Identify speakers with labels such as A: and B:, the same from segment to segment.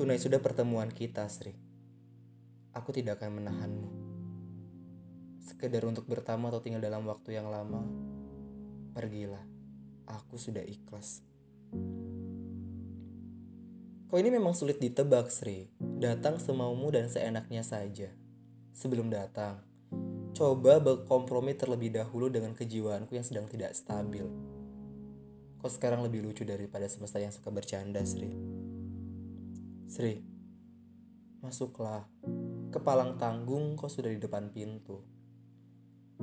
A: Tunai sudah pertemuan kita, Sri. Aku tidak akan menahanmu. Sekedar untuk bertamu atau tinggal dalam waktu yang lama, pergilah. Aku sudah ikhlas. Kau ini memang sulit ditebak, Sri. Datang semaumu dan seenaknya saja. Sebelum datang, coba berkompromi terlebih dahulu dengan kejiwaanku yang sedang tidak stabil. Kau sekarang lebih lucu daripada semesta yang suka bercanda, Sri. Sri, masuklah. Kepalang tanggung kau sudah di depan pintu.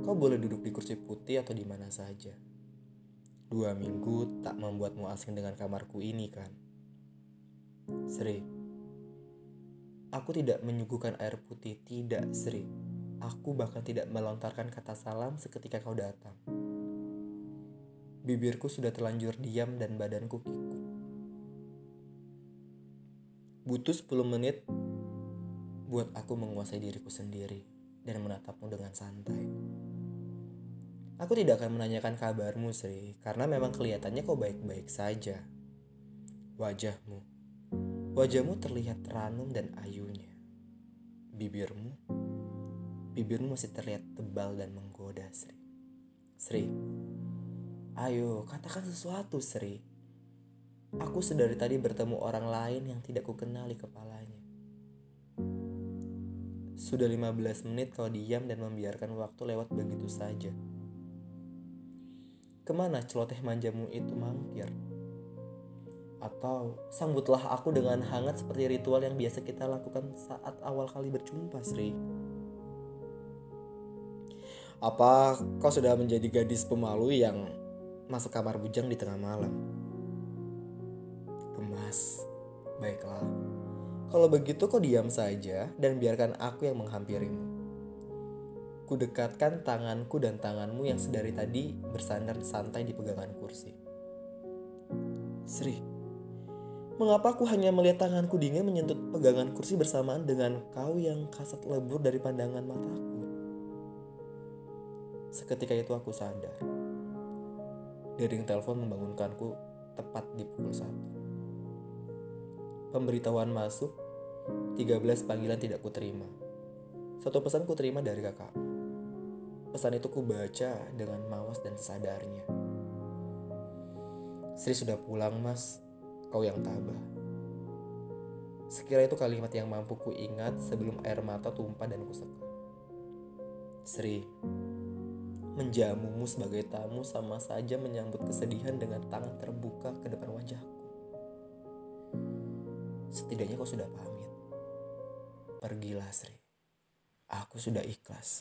A: Kau boleh duduk di kursi putih atau di mana saja. Dua minggu tak membuatmu asing dengan kamarku ini kan? Sri, aku tidak menyuguhkan air putih, tidak Sri. Aku bahkan tidak melontarkan kata salam seketika kau datang. Bibirku sudah terlanjur diam dan badanku kikuk. Butuh 10 menit buat aku menguasai diriku sendiri dan menatapmu dengan santai. Aku tidak akan menanyakan kabarmu, Sri, karena memang kelihatannya kau baik-baik saja. Wajahmu, wajahmu terlihat ranum dan ayunya. Bibirmu, bibirmu masih terlihat tebal dan menggoda, Sri. Sri, ayo katakan sesuatu, Sri. Aku sedari tadi bertemu orang lain yang tidak kukenali kepalanya. Sudah 15 menit kau diam dan membiarkan waktu lewat begitu saja. Ke mana celoteh manjamu itu mangkir? Atau sambutlah aku dengan hangat seperti ritual yang biasa kita lakukan saat awal kali berjumpa, Sri. Apa kau sudah menjadi gadis pemalu yang masuk kamar bujang di tengah malam? Gemas. Baiklah. Kalau begitu kau diam saja dan biarkan aku yang menghampirimu. Ku dekatkan tanganku dan tanganmu yang sedari tadi bersandar santai di pegangan kursi. Sri, mengapa aku hanya melihat tanganku dingin menyentuh pegangan kursi bersamaan dengan kau yang kasat lebur dari pandangan mataku? Seketika itu aku sadar. Dering telepon membangunkanku tepat di pukul satu. Pemberitahuan masuk, 13 panggilan tidak kuterima. Satu pesan kuterima dari kakak. Pesan itu kubaca dengan mawas dan sesadarnya. Sri sudah pulang mas, kau yang tabah. Sekira itu kalimat yang mampu ku ingat sebelum air mata tumpah dan kuseka. Sri, menjamumu sebagai tamu sama saja menyambut kesedihan dengan tangan terbuka ke depan Setidaknya kau sudah pamit. Pergilah Sri. Aku sudah ikhlas.